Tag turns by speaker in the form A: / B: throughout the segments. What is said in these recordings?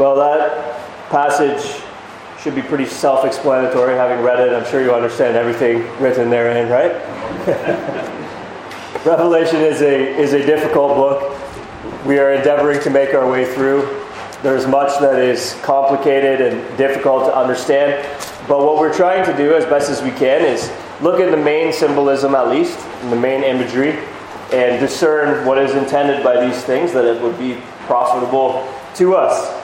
A: Well, that passage should be pretty self explanatory. Having read it, I'm sure you understand everything written therein, right? Revelation is a, is a difficult book. We are endeavoring to make our way through. There's much that is complicated and difficult to understand. But what we're trying to do as best as we can is look at the main symbolism, at least, and the main imagery, and discern what is intended by these things that it would be profitable to us.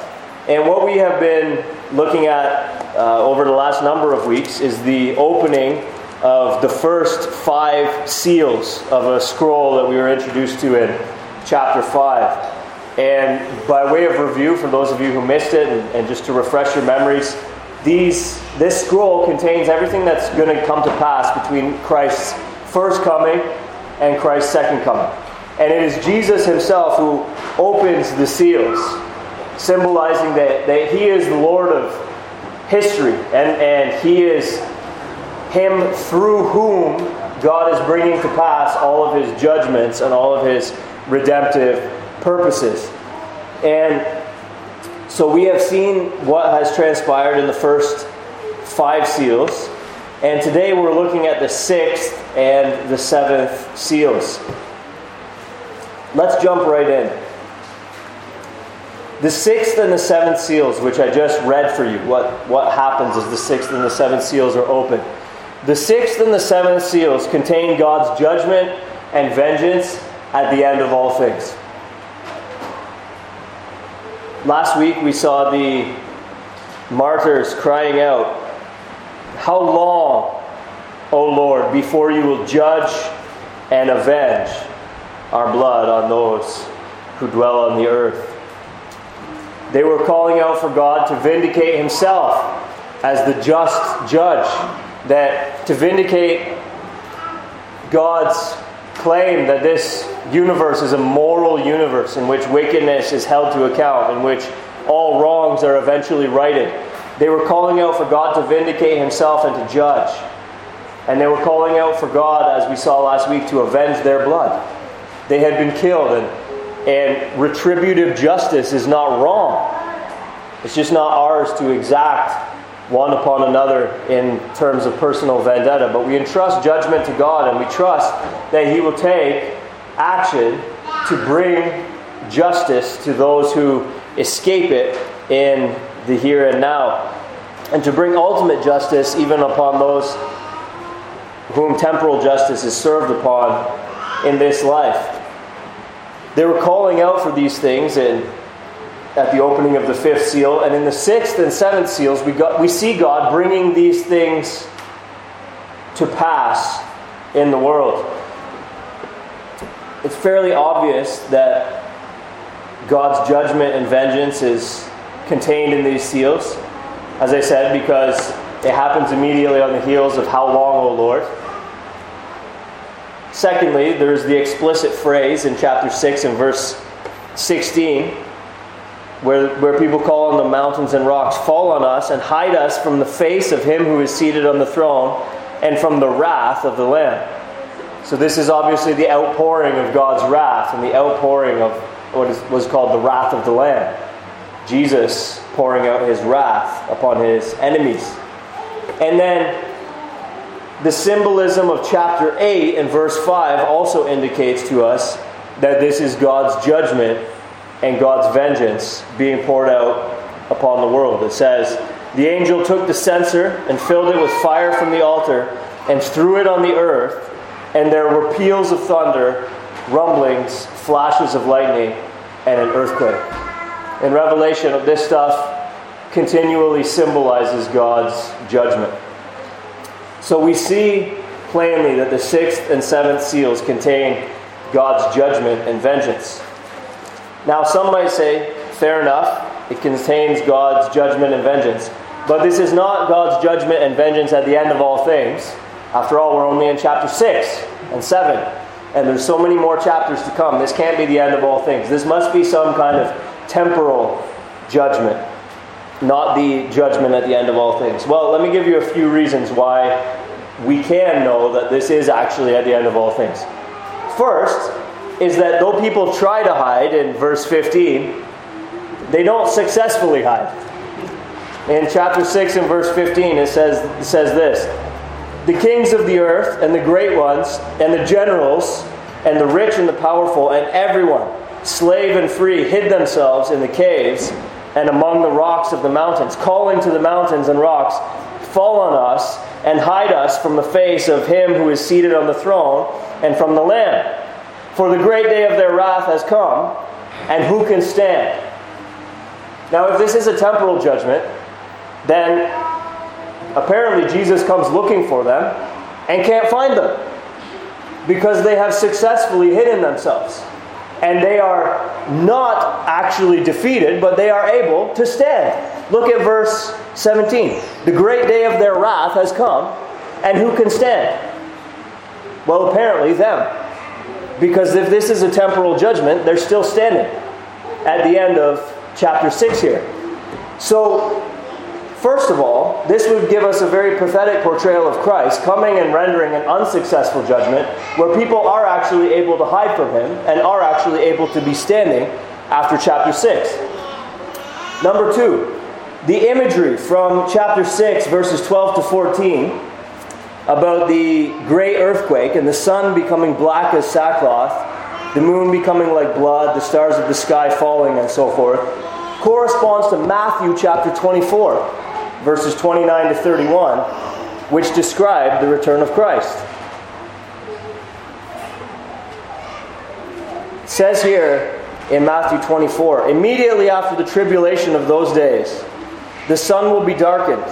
A: And what we have been looking at uh, over the last number of weeks is the opening of the first five seals of a scroll that we were introduced to in chapter 5. And by way of review, for those of you who missed it, and, and just to refresh your memories, these, this scroll contains everything that's going to come to pass between Christ's first coming and Christ's second coming. And it is Jesus himself who opens the seals symbolizing that, that he is the Lord of history and, and he is him through whom God is bringing to pass all of his judgments and all of his redemptive purposes. And so we have seen what has transpired in the first five seals. And today we're looking at the sixth and the seventh seals. Let's jump right in. The sixth and the seventh seals, which I just read for you, what, what happens as the sixth and the seventh seals are open. The sixth and the seventh seals contain God's judgment and vengeance at the end of all things. Last week we saw the martyrs crying out, How long, O Lord, before you will judge and avenge our blood on those who dwell on the earth? They were calling out for God to vindicate himself as the just judge, that to vindicate God's claim that this universe is a moral universe in which wickedness is held to account, in which all wrongs are eventually righted. They were calling out for God to vindicate himself and to judge. And they were calling out for God, as we saw last week, to avenge their blood. They had been killed, and and retributive justice is not wrong. It's just not ours to exact one upon another in terms of personal vendetta. But we entrust judgment to God and we trust that He will take action to bring justice to those who escape it in the here and now. And to bring ultimate justice even upon those whom temporal justice is served upon in this life. They were calling out for these things in, at the opening of the fifth seal. And in the sixth and seventh seals, we, got, we see God bringing these things to pass in the world. It's fairly obvious that God's judgment and vengeance is contained in these seals. As I said, because it happens immediately on the heels of How long, O Lord? Secondly, there's the explicit phrase in chapter 6 and verse 16 where, where people call on the mountains and rocks, Fall on us and hide us from the face of him who is seated on the throne and from the wrath of the Lamb. So, this is obviously the outpouring of God's wrath and the outpouring of what is, was called the wrath of the Lamb. Jesus pouring out his wrath upon his enemies. And then the symbolism of chapter 8 and verse 5 also indicates to us that this is God's judgment and God's vengeance being poured out upon the world. It says, The angel took the censer and filled it with fire from the altar and threw it on the earth, and there were peals of thunder, rumblings, flashes of lightning, and an earthquake. In Revelation, this stuff continually symbolizes God's judgment. So we see plainly that the sixth and seventh seals contain God's judgment and vengeance. Now, some might say, fair enough, it contains God's judgment and vengeance. But this is not God's judgment and vengeance at the end of all things. After all, we're only in chapter 6 and 7. And there's so many more chapters to come. This can't be the end of all things. This must be some kind of temporal judgment not the judgment at the end of all things? Well, let me give you a few reasons why we can know that this is actually at the end of all things. First is that though people try to hide in verse 15, they don't successfully hide. In chapter 6 and verse 15, it says, it says this The kings of the earth, and the great ones, and the generals, and the rich and the powerful, and everyone, slave and free, hid themselves in the caves and among the rocks of the mountains, calling to the mountains and rocks, Fall on us and hide us from the face of him who is seated on the throne and from the Lamb. For the great day of their wrath has come, and who can stand? Now, if this is a temporal judgment, then apparently Jesus comes looking for them and can't find them because they have successfully hidden themselves. And they are not actually defeated, but they are able to stand. Look at verse 17. The great day of their wrath has come, and who can stand? Well, apparently, them. Because if this is a temporal judgment, they're still standing at the end of chapter 6 here. So, first of all, this would give us a very pathetic portrayal of Christ coming and rendering an unsuccessful judgment where people are actually able to hide from him and are actually able to be standing after chapter 6. Number two, the imagery from chapter 6, verses 12 to 14, about the great earthquake and the sun becoming black as sackcloth the moon becoming like blood, the stars of the sky falling, and so forth, corresponds to Matthew chapter 24, verses 29 to 31, which describe the return of Christ. It says here in Matthew 24 immediately after the tribulation of those days, the sun will be darkened,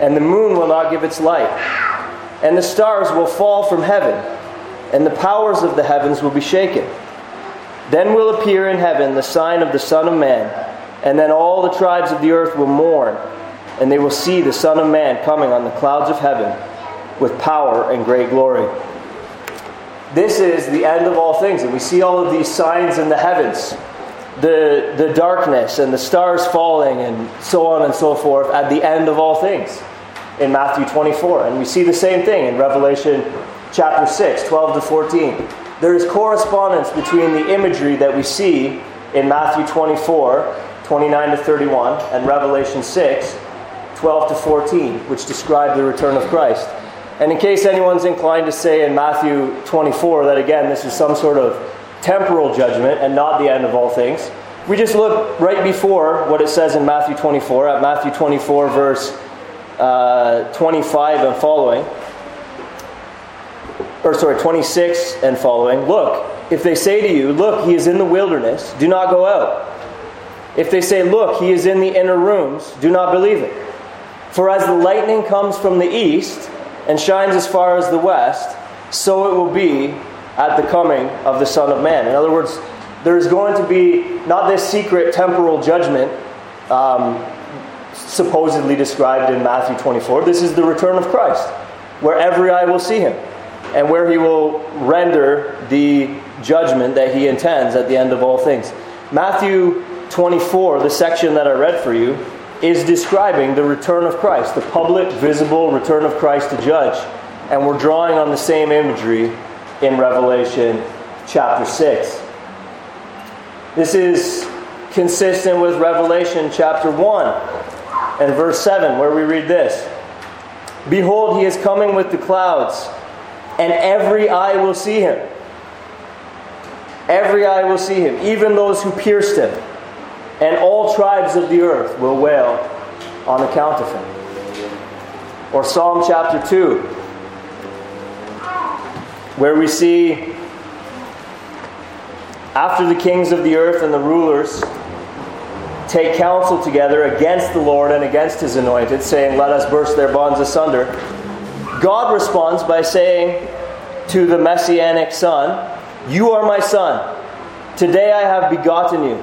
A: and the moon will not give its light, and the stars will fall from heaven and the powers of the heavens will be shaken. Then will appear in heaven the sign of the Son of Man, and then all the tribes of the earth will mourn, and they will see the Son of Man coming on the clouds of heaven with power and great glory. This is the end of all things, and we see all of these signs in the heavens the, the darkness and the stars falling, and so on and so forth at the end of all things in Matthew 24. And we see the same thing in Revelation chapter 6, 12 to 14. There is correspondence between the imagery that we see in Matthew 24, 29 to 31, and Revelation 6, 12 to 14, which describe the return of Christ. And in case anyone's inclined to say in Matthew 24 that again this is some sort of temporal judgment and not the end of all things, we just look right before what it says in Matthew 24, at Matthew 24, verse uh, 25 and following or sorry, 26 and following, look, if they say to you, look, he is in the wilderness, do not go out. If they say, look, he is in the inner rooms, do not believe it. For as the lightning comes from the east and shines as far as the west, so it will be at the coming of the Son of Man. In other words, there is going to be not this secret temporal judgment um, supposedly described in Matthew 24. This is the return of Christ, where every eye will see him and where he will render the judgment that he intends at the end of all things. Matthew 24, the section that I read for you, is describing the return of Christ, the public, visible return of Christ to judge. And we're drawing on the same imagery in Revelation chapter 6. This is consistent with Revelation chapter 1 and verse 7, where we read this Behold, he is coming with the clouds and every eye will see him. Every eye will see him, even those who pierced him. And all tribes of the earth will wail on account of him. Or Psalm chapter 2, where we see after the kings of the earth and the rulers take counsel together against the Lord and against his anointed, saying, Let us burst their bonds asunder. God responds by saying to the Messianic Son, You are my Son. Today I have begotten you.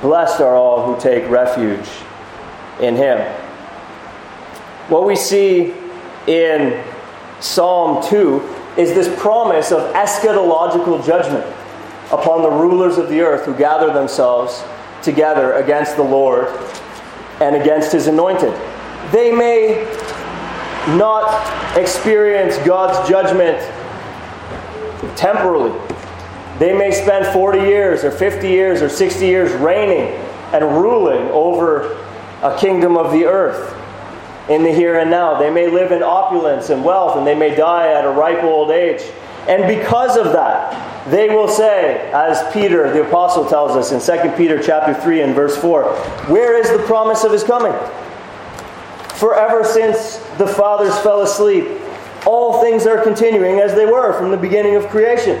A: Blessed are all who take refuge in him. What we see in Psalm 2 is this promise of eschatological judgment upon the rulers of the earth who gather themselves together against the Lord and against his anointed. They may not experience God's judgment temporally. They may spend 40 years or 50 years or 60 years reigning and ruling over a kingdom of the earth in the here and now. They may live in opulence and wealth and they may die at a ripe old age. And because of that, they will say, as Peter the apostle tells us in 2 Peter chapter 3 and verse 4, where is the promise of his coming? Forever since the fathers fell asleep, all things are continuing as they were from the beginning of creation.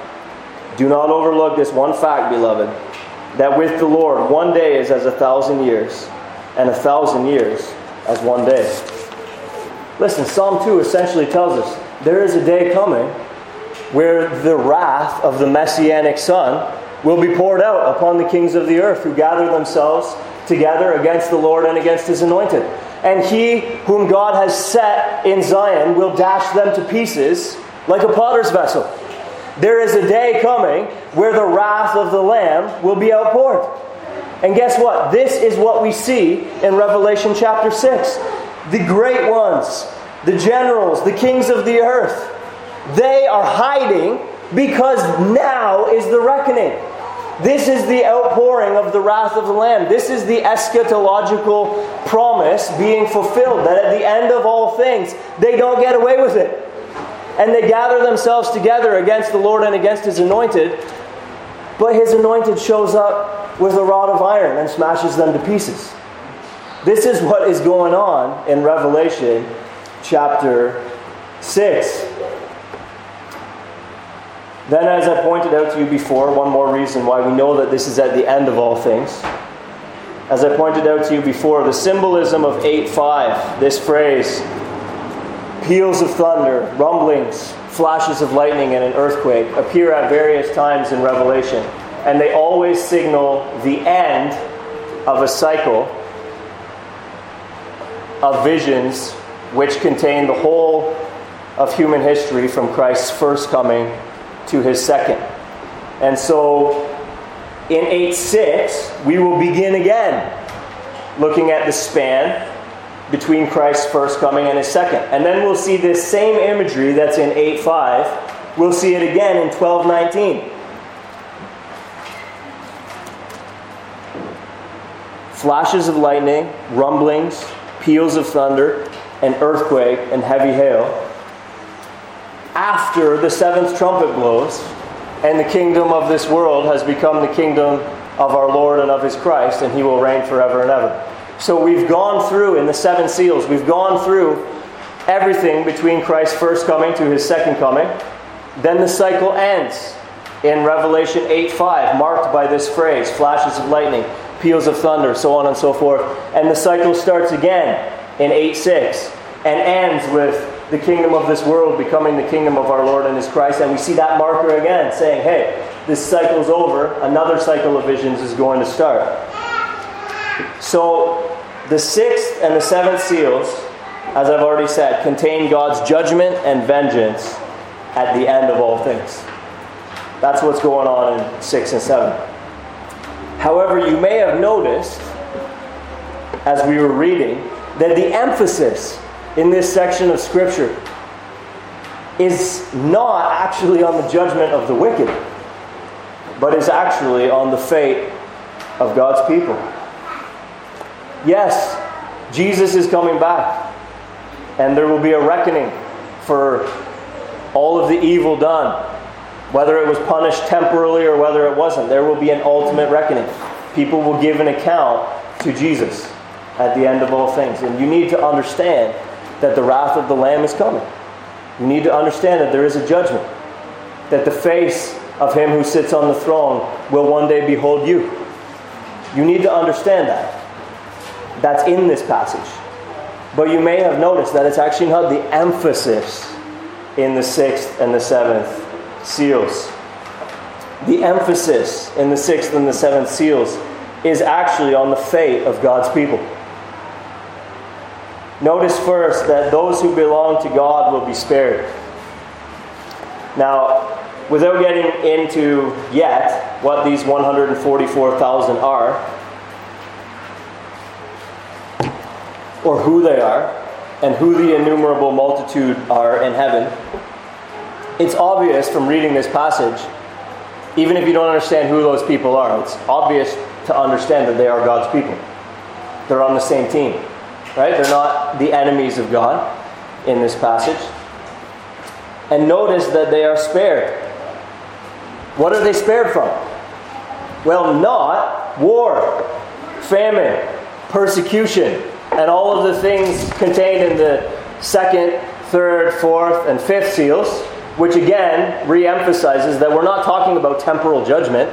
A: Do not overlook this one fact, beloved, that with the Lord one day is as a thousand years, and a thousand years as one day. Listen, Psalm 2 essentially tells us there is a day coming where the wrath of the Messianic Son will be poured out upon the kings of the earth who gather themselves together against the Lord and against his anointed. And he whom God has set in Zion will dash them to pieces like a potter's vessel. There is a day coming where the wrath of the Lamb will be outpoured. And guess what? This is what we see in Revelation chapter 6. The great ones, the generals, the kings of the earth, they are hiding because now is the reckoning. This is the outpouring of the wrath of the Lamb. This is the eschatological promise being fulfilled that at the end of all things, they don't get away with it. And they gather themselves together against the Lord and against His anointed. But His anointed shows up with a rod of iron and smashes them to pieces. This is what is going on in Revelation chapter 6. Then, as I pointed out to you before, one more reason why we know that this is at the end of all things. As I pointed out to you before, the symbolism of 8 5, this phrase, peals of thunder, rumblings, flashes of lightning, and an earthquake, appear at various times in Revelation. And they always signal the end of a cycle of visions which contain the whole of human history from Christ's first coming to his second. And so in 8 6, we will begin again looking at the span between Christ's first coming and his second. And then we'll see this same imagery that's in 8 5. We'll see it again in 12 19. Flashes of lightning, rumblings, peals of thunder, an earthquake, and heavy hail after the seventh trumpet blows and the kingdom of this world has become the kingdom of our Lord and of his Christ, and he will reign forever and ever. So we've gone through in the seven seals, we've gone through everything between Christ's first coming to his second coming. Then the cycle ends in Revelation 8 5, marked by this phrase flashes of lightning, peals of thunder, so on and so forth. And the cycle starts again in 8 6 and ends with the kingdom of this world becoming the kingdom of our Lord and His Christ. And we see that marker again saying, hey, this cycle's over, another cycle of visions is going to start. So, the sixth and the seventh seals, as I've already said, contain God's judgment and vengeance at the end of all things. That's what's going on in 6 and 7. However, you may have noticed, as we were reading, that the emphasis in this section of Scripture is not actually on the judgment of the wicked, but is actually on the fate of God's people. Yes, Jesus is coming back, and there will be a reckoning for all of the evil done, whether it was punished temporarily or whether it wasn't. There will be an ultimate reckoning. people will give an account to Jesus at the end of all things. And you need to understand that the wrath of the Lamb is coming. You need to understand that there is a judgment, that the face of him who sits on the throne will one day behold you. You need to understand that. That's in this passage. But you may have noticed that it's actually not the emphasis in the sixth and the seventh seals. The emphasis in the sixth and the seventh seals is actually on the fate of God's people. Notice first that those who belong to God will be spared. Now, without getting into yet what these 144,000 are, or who they are, and who the innumerable multitude are in heaven, it's obvious from reading this passage, even if you don't understand who those people are, it's obvious to understand that they are God's people. They're on the same team. Right? They're not the enemies of God in this passage. And notice that they are spared. What are they spared from? Well, not war, famine, persecution, and all of the things contained in the second, third, fourth, and fifth seals, which again re-emphasizes that we're not talking about temporal judgment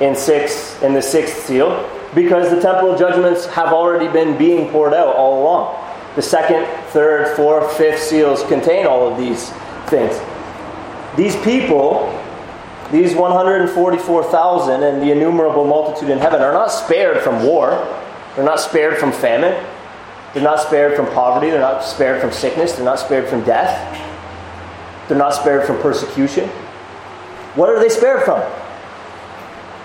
A: in six in the sixth seal because the temporal judgments have already been being poured out all along. The second, third, fourth, fifth seals contain all of these things. These people, these 144,000 and the innumerable multitude in heaven, are not spared from war. They're not spared from famine. They're not spared from poverty. They're not spared from sickness. They're not spared from death. They're not spared from persecution. What are they spared from?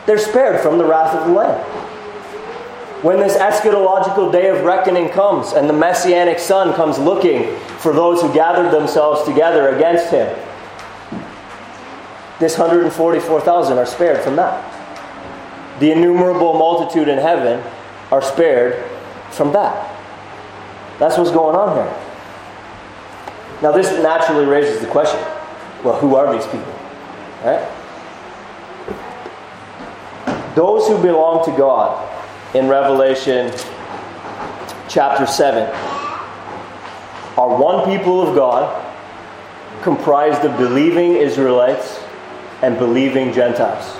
A: They're spared from the wrath of the Lamb when this eschatological day of reckoning comes and the messianic son comes looking for those who gathered themselves together against him, this 144,000 are spared from that. The innumerable multitude in heaven are spared from that. That's what's going on here. Now, this naturally raises the question well, who are these people? Right? Those who belong to God in Revelation chapter 7 are one people of God comprised of believing Israelites and believing Gentiles.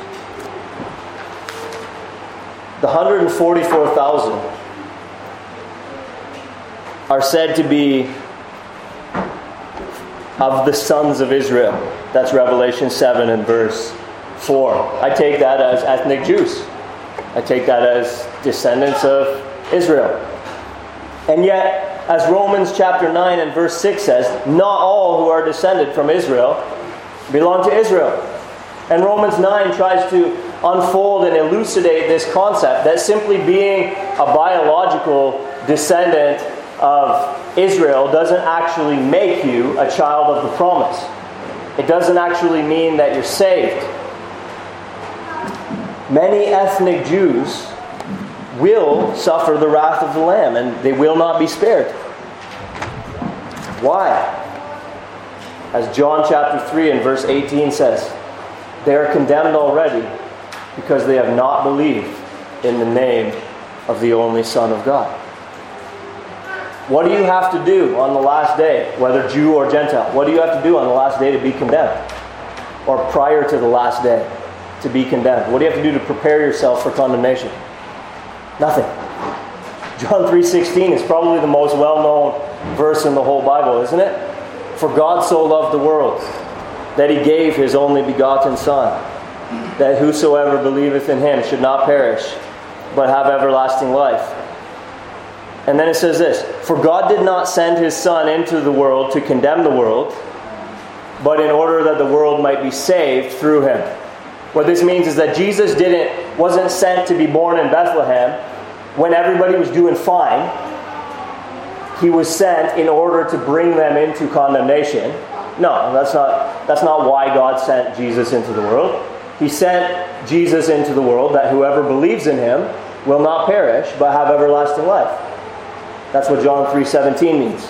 A: The 144,000 are said to be of the sons of Israel. That's Revelation 7 and verse 4. I take that as ethnic Jews. I take that as descendants of Israel. And yet, as Romans chapter 9 and verse 6 says, not all who are descended from Israel belong to Israel. And Romans 9 tries to unfold and elucidate this concept that simply being a biological descendant of Israel doesn't actually make you a child of the promise. It doesn't actually mean that you're saved many ethnic Jews will suffer the wrath of the Lamb and they will not be spared. Why? As John chapter 3 and verse 18 says, they are condemned already because they have not believed in the name of the only Son of God. What do you have to do on the last day, whether Jew or Gentile? What do you have to do on the last day to be condemned? Or prior to the last day? to be condemned? What do you have to do to prepare yourself for condemnation? Nothing. John 3:16 is probably the most well-known verse in the whole Bible, isn't it? For God so loved the world that he gave his only begotten son that whosoever believeth in him should not perish but have everlasting life. And then it says this, for God did not send his son into the world to condemn the world, but in order that the world might be saved through him. What this means is that Jesus didn't wasn't sent to be born in Bethlehem when everybody was doing fine. He was sent in order to bring them into condemnation. No, that's not that's not why God sent Jesus into the world. He sent Jesus into the world that whoever believes in him will not perish but have everlasting life. That's what John 3:17 means.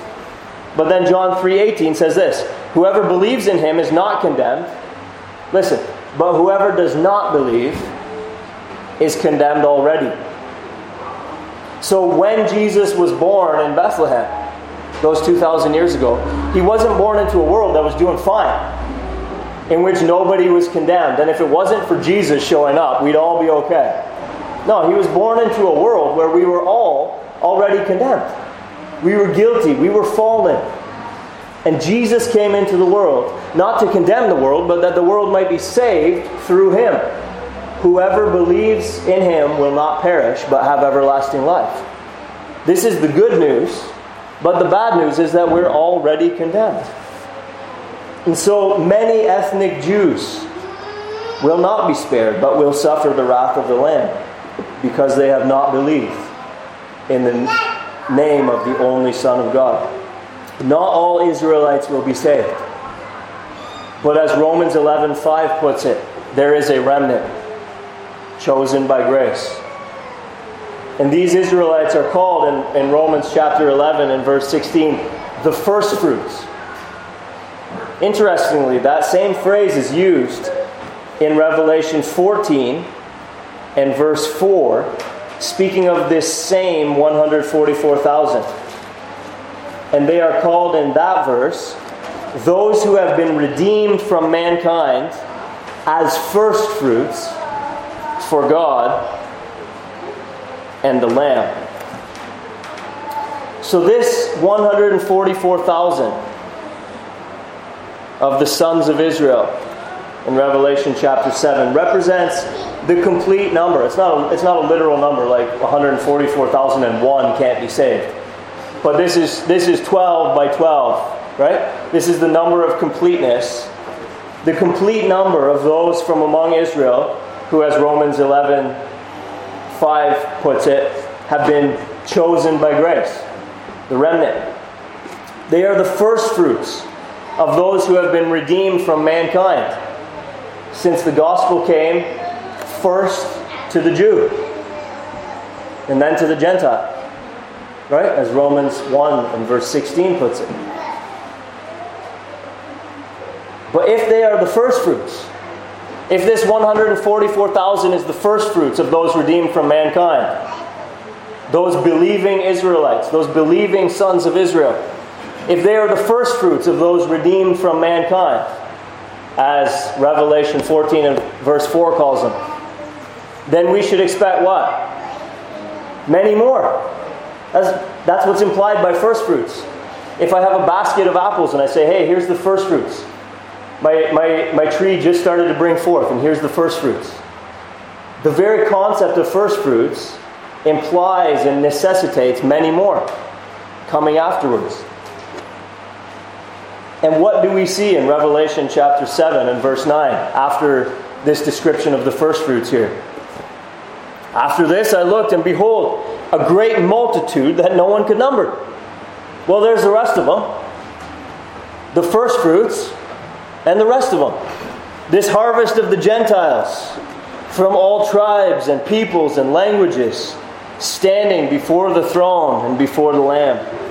A: But then John 3:18 says this, whoever believes in him is not condemned. Listen, but whoever does not believe is condemned already. So when Jesus was born in Bethlehem, those 2,000 years ago, he wasn't born into a world that was doing fine, in which nobody was condemned. And if it wasn't for Jesus showing up, we'd all be okay. No, he was born into a world where we were all already condemned. We were guilty, we were fallen. And Jesus came into the world, not to condemn the world, but that the world might be saved through him. Whoever believes in him will not perish, but have everlasting life. This is the good news, but the bad news is that we're already condemned. And so many ethnic Jews will not be spared, but will suffer the wrath of the Lamb because they have not believed in the name of the only Son of God. Not all Israelites will be saved. But as Romans 11:5 puts it, there is a remnant chosen by grace. And these Israelites are called in, in Romans chapter 11 and verse 16 the first fruits. Interestingly, that same phrase is used in Revelation 14 and verse 4, speaking of this same 144,000. And they are called in that verse those who have been redeemed from mankind as first fruits for God and the Lamb. So, this 144,000 of the sons of Israel in Revelation chapter 7 represents the complete number. It's not a, it's not a literal number like 144,001 can't be saved. But this is, this is 12 by 12, right? This is the number of completeness. The complete number of those from among Israel who, as Romans 11 5 puts it, have been chosen by grace, the remnant. They are the first fruits of those who have been redeemed from mankind. Since the gospel came first to the Jew and then to the Gentile. Right? As Romans 1 and verse 16 puts it. But if they are the first fruits, if this 144,000 is the first fruits of those redeemed from mankind, those believing Israelites, those believing sons of Israel, if they are the first fruits of those redeemed from mankind, as Revelation 14 and verse 4 calls them, then we should expect what? Many more. That's, that's what's implied by first fruits. If I have a basket of apples and I say, hey, here's the first fruits, my, my, my tree just started to bring forth, and here's the first fruits. The very concept of first fruits implies and necessitates many more coming afterwards. And what do we see in Revelation chapter 7 and verse 9 after this description of the first fruits here? After this I looked, and behold, a great multitude that no one could number. Well, there's the rest of them. The first fruits and the rest of them. This harvest of the Gentiles from all tribes and peoples and languages, standing before the throne and before the Lamb,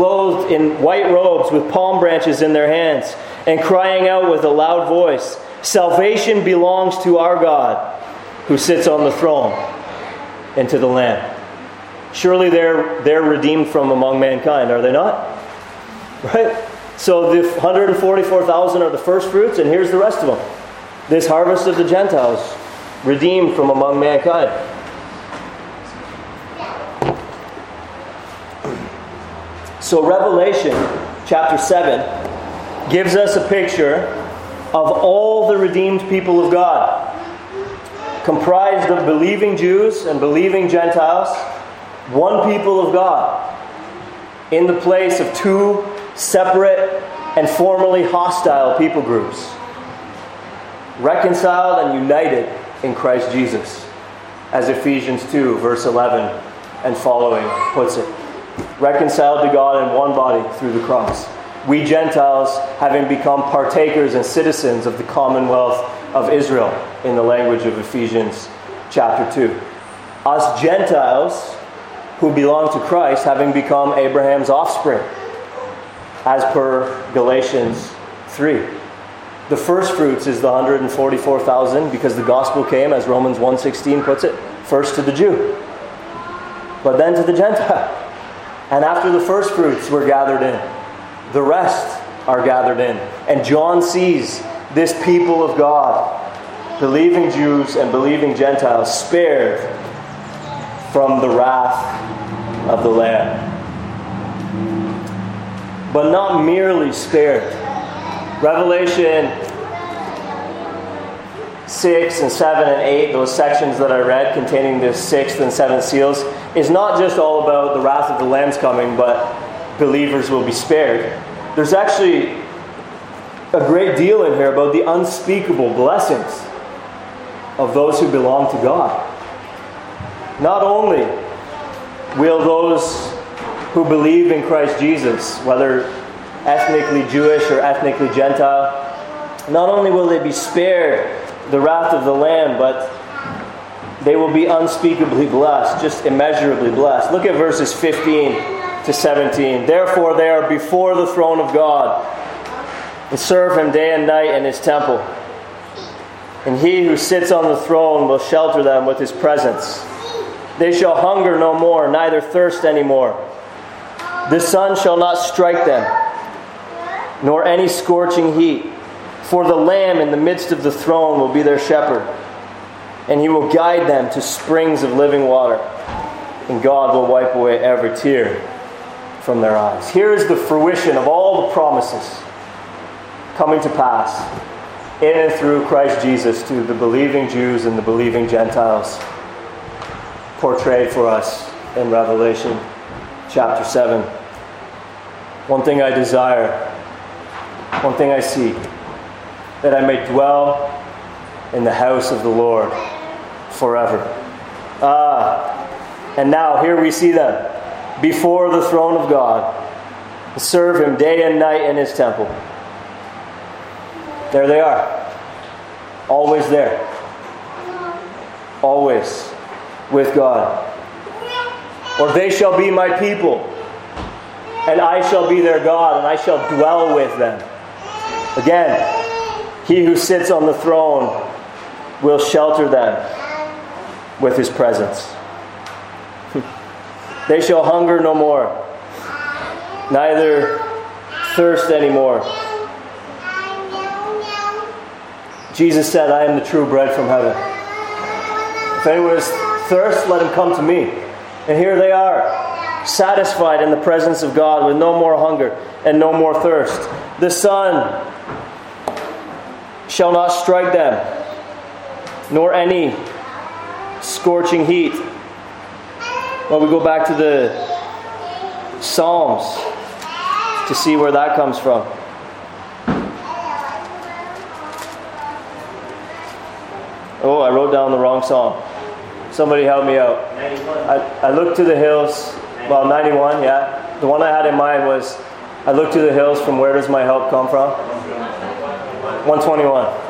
A: clothed in white robes with palm branches in their hands, and crying out with a loud voice Salvation belongs to our God who sits on the throne and to the Lamb. Surely they're, they're redeemed from among mankind, are they not? Right? So the 144,000 are the first fruits, and here's the rest of them. This harvest of the Gentiles, redeemed from among mankind. So Revelation chapter 7 gives us a picture of all the redeemed people of God, comprised of believing Jews and believing Gentiles, one people of God, in the place of two separate and formerly hostile people groups, reconciled and united in Christ Jesus, as Ephesians 2, verse 11 and following puts it. Reconciled to God in one body through the cross. We Gentiles, having become partakers and citizens of the commonwealth of Israel, in the language of Ephesians chapter 2. Us Gentiles, who belong to Christ, having become Abraham's offspring as per Galatians 3. The first fruits is the 144,000 because the gospel came, as Romans 1.16 puts it, first to the Jew, but then to the Gentile. And after the first fruits were gathered in, the rest are gathered in. And John sees this people of God, believing Jews and believing Gentiles, spared from the wrath of the Lamb. But not merely spared. Revelation 6 and 7 and 8, those sections that I read containing the sixth and seventh seals, is not just all about the wrath of the Lamb's coming, but believers will be spared. There's actually a great deal in here about the unspeakable blessings of those who belong to God. Not only will those who believe in Christ Jesus, whether ethnically Jewish or ethnically Gentile, not only will they be spared the wrath of the Lamb, but they will be unspeakably blessed, just immeasurably blessed. Look at verses 15 to 17. Therefore, they are before the throne of God and serve him day and night in his temple. And he who sits on the throne will shelter them with his presence. They shall hunger no more, neither thirst any more. The sun shall not strike them, nor any scorching heat. For the Lamb in the midst of the throne will be their shepherd, and he will guide them to springs of living water, and God will wipe away every tear from their eyes. Here is the fruition of all the promises coming to pass in and through Christ Jesus to the believing Jews and the believing Gentiles, portrayed for us in Revelation chapter 7. One thing I desire, one thing I seek that I may dwell in the house of the Lord forever. Ah, and now here we see them before the throne of God, serve Him day and night in His temple. There they are, always there, always with God. Or they shall be my people, and I shall be their God, and I shall dwell with them. Again, he who sits on the throne will shelter them with his presence. they shall hunger no more, neither thirst anymore. Jesus said, I am the true bread from heaven. If anyone is thirst, let him come to me. And here they are, satisfied in the presence of God with no more hunger and no more thirst. The sun shall not strike them, nor any scorching heat. Well, we go back to the Psalms to see where that comes from. Oh, I wrote down the wrong song. Somebody help me out. I, I looked to the hills. Well, 91, yeah. The one I had in mind was I look to the hills from where does my help come from? 121.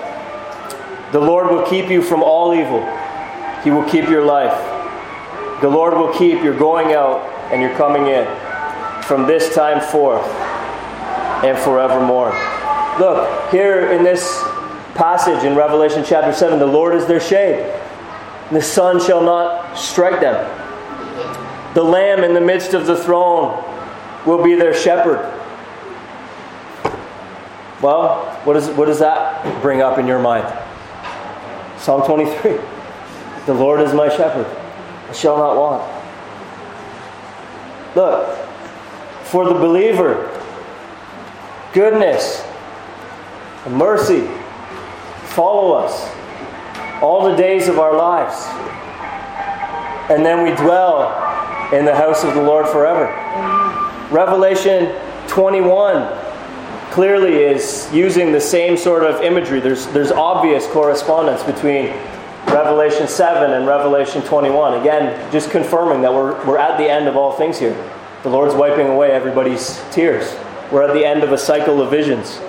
A: The Lord will keep you from all evil. He will keep your life. The Lord will keep your going out and your coming in from this time forth and forevermore. Look, here in this passage in Revelation chapter 7, the Lord is their shade. The sun shall not strike them. The Lamb in the midst of the throne will be their shepherd. Well, what, is, what does that bring up in your mind? Psalm 23 The Lord is my shepherd, I shall not want. Look, for the believer, goodness and mercy follow us all the days of our lives. And then we dwell in the house of the Lord forever. Revelation 21 clearly is using the same sort of imagery. There's, there's obvious correspondence between Revelation 7 and Revelation 21. Again, just confirming that we're, we're at the end of all things here. The Lord's wiping away everybody's tears. We're at the end of a cycle of visions.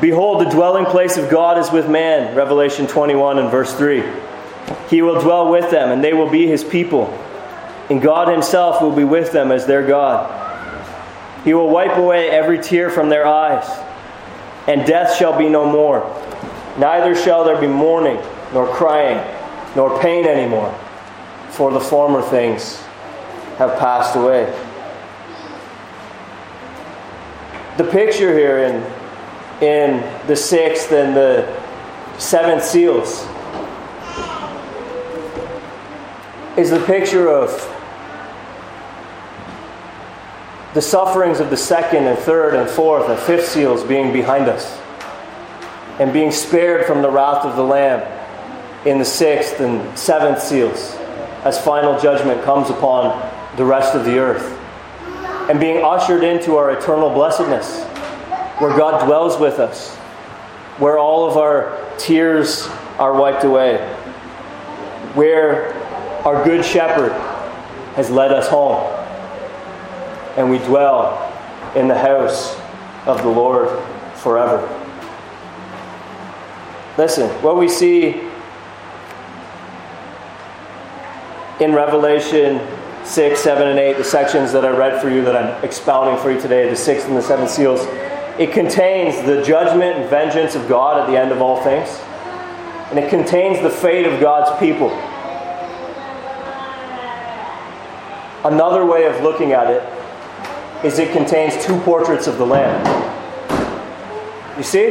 A: Behold, the dwelling place of God is with man, Revelation 21 and verse 3. He will dwell with them, and they will be his people. And God himself will be with them as their God. He will wipe away every tear from their eyes, and death shall be no more. Neither shall there be mourning, nor crying, nor pain anymore, for the former things have passed away. The picture here in, in the sixth and the seventh seals is the picture of the sufferings of the second and third and fourth and fifth seals being behind us and being spared from the wrath of the Lamb in the sixth and seventh seals as final judgment comes upon the rest of the earth and being ushered into our eternal blessedness where God dwells with us, where all of our tears are wiped away, where our good shepherd has led us home and we dwell in the house of the Lord forever. Listen, what we see in Revelation 6, 7, and 8, the sections that I read for you that I'm expounding for you today, the sixth and the seventh seals, it contains the judgment and vengeance of God at the end of all things. And it contains the fate of God's people. Another way of looking at it is it contains two portraits of the Lamb. You see?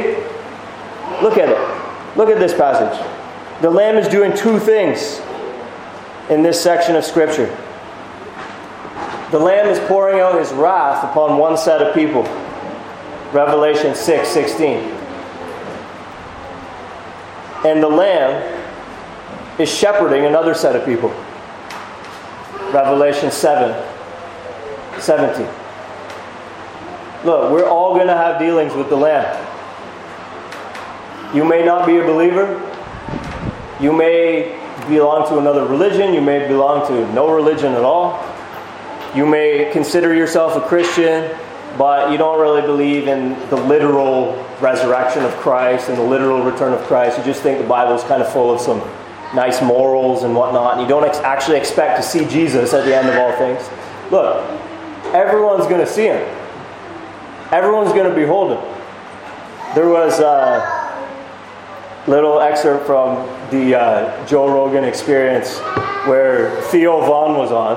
A: Look at it. Look at this passage. The Lamb is doing two things in this section of Scripture. The Lamb is pouring out his wrath upon one set of people. Revelation 6 16. And the Lamb is shepherding another set of people. Revelation 7 17. Look, we're all going to have dealings with the Lamb. You may not be a believer. You may belong to another religion. You may belong to no religion at all. You may consider yourself a Christian, but you don't really believe in the literal resurrection of Christ and the literal return of Christ. You just think the Bible is kind of full of some nice morals and whatnot, and you don't ex- actually expect to see Jesus at the end of all things. Look, everyone's going to see him. Everyone's going to behold him. There was a little excerpt from the uh, Joe Rogan experience where Theo Von was on,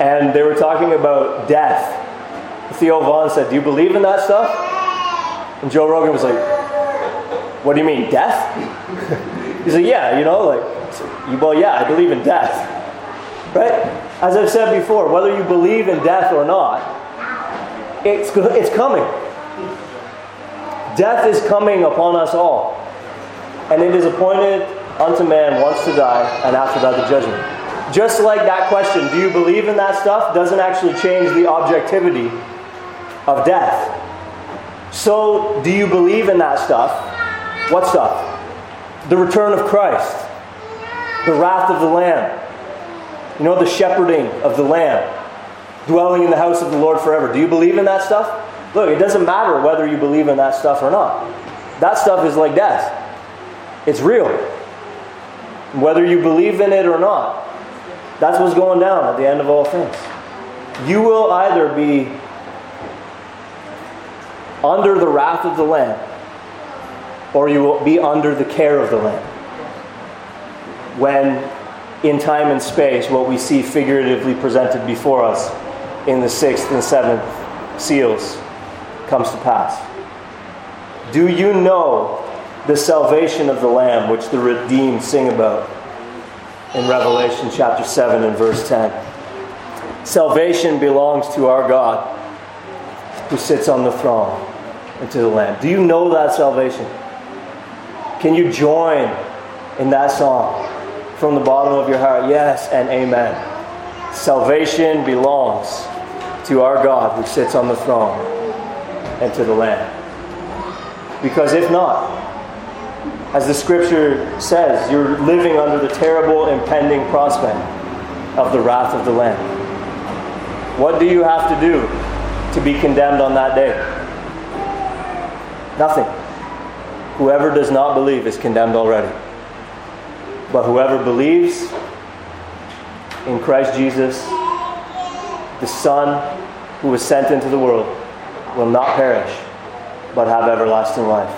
A: and they were talking about death. Theo Von said, Do you believe in that stuff? And Joe Rogan was like, What do you mean, death? He's like, Yeah, you know, like, well, yeah, I believe in death. Right? As I've said before, whether you believe in death or not, it's, it's coming. Death is coming upon us all. And it is appointed unto man once to die, and after that the judgment. Just like that question, do you believe in that stuff, doesn't actually change the objectivity of death. So, do you believe in that stuff? What stuff? The return of Christ, the wrath of the Lamb, you know, the shepherding of the Lamb dwelling in the house of the Lord forever. Do you believe in that stuff? Look, it doesn't matter whether you believe in that stuff or not. That stuff is like death, it's real. Whether you believe in it or not, that's what's going down at the end of all things. You will either be under the wrath of the Lamb or you will be under the care of the Lamb. When in time and space, what we see figuratively presented before us in the sixth and seventh seals comes to pass. Do you know the salvation of the Lamb which the redeemed sing about in Revelation chapter 7 and verse 10? Salvation belongs to our God who sits on the throne and to the Lamb. Do you know that salvation? Can you join in that song from the bottom of your heart? Yes and amen. Salvation belongs to our God who sits on the throne and to the Lamb. Because if not, as the scripture says, you're living under the terrible impending prospect of the wrath of the Lamb. What do you have to do to be condemned on that day? Nothing. Whoever does not believe is condemned already. But whoever believes in Christ Jesus, the Son who was sent into the world, will not perish, but have everlasting life.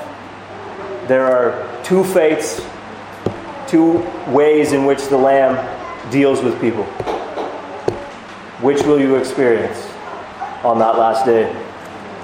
A: There are two fates, two ways in which the Lamb deals with people. Which will you experience on that last day?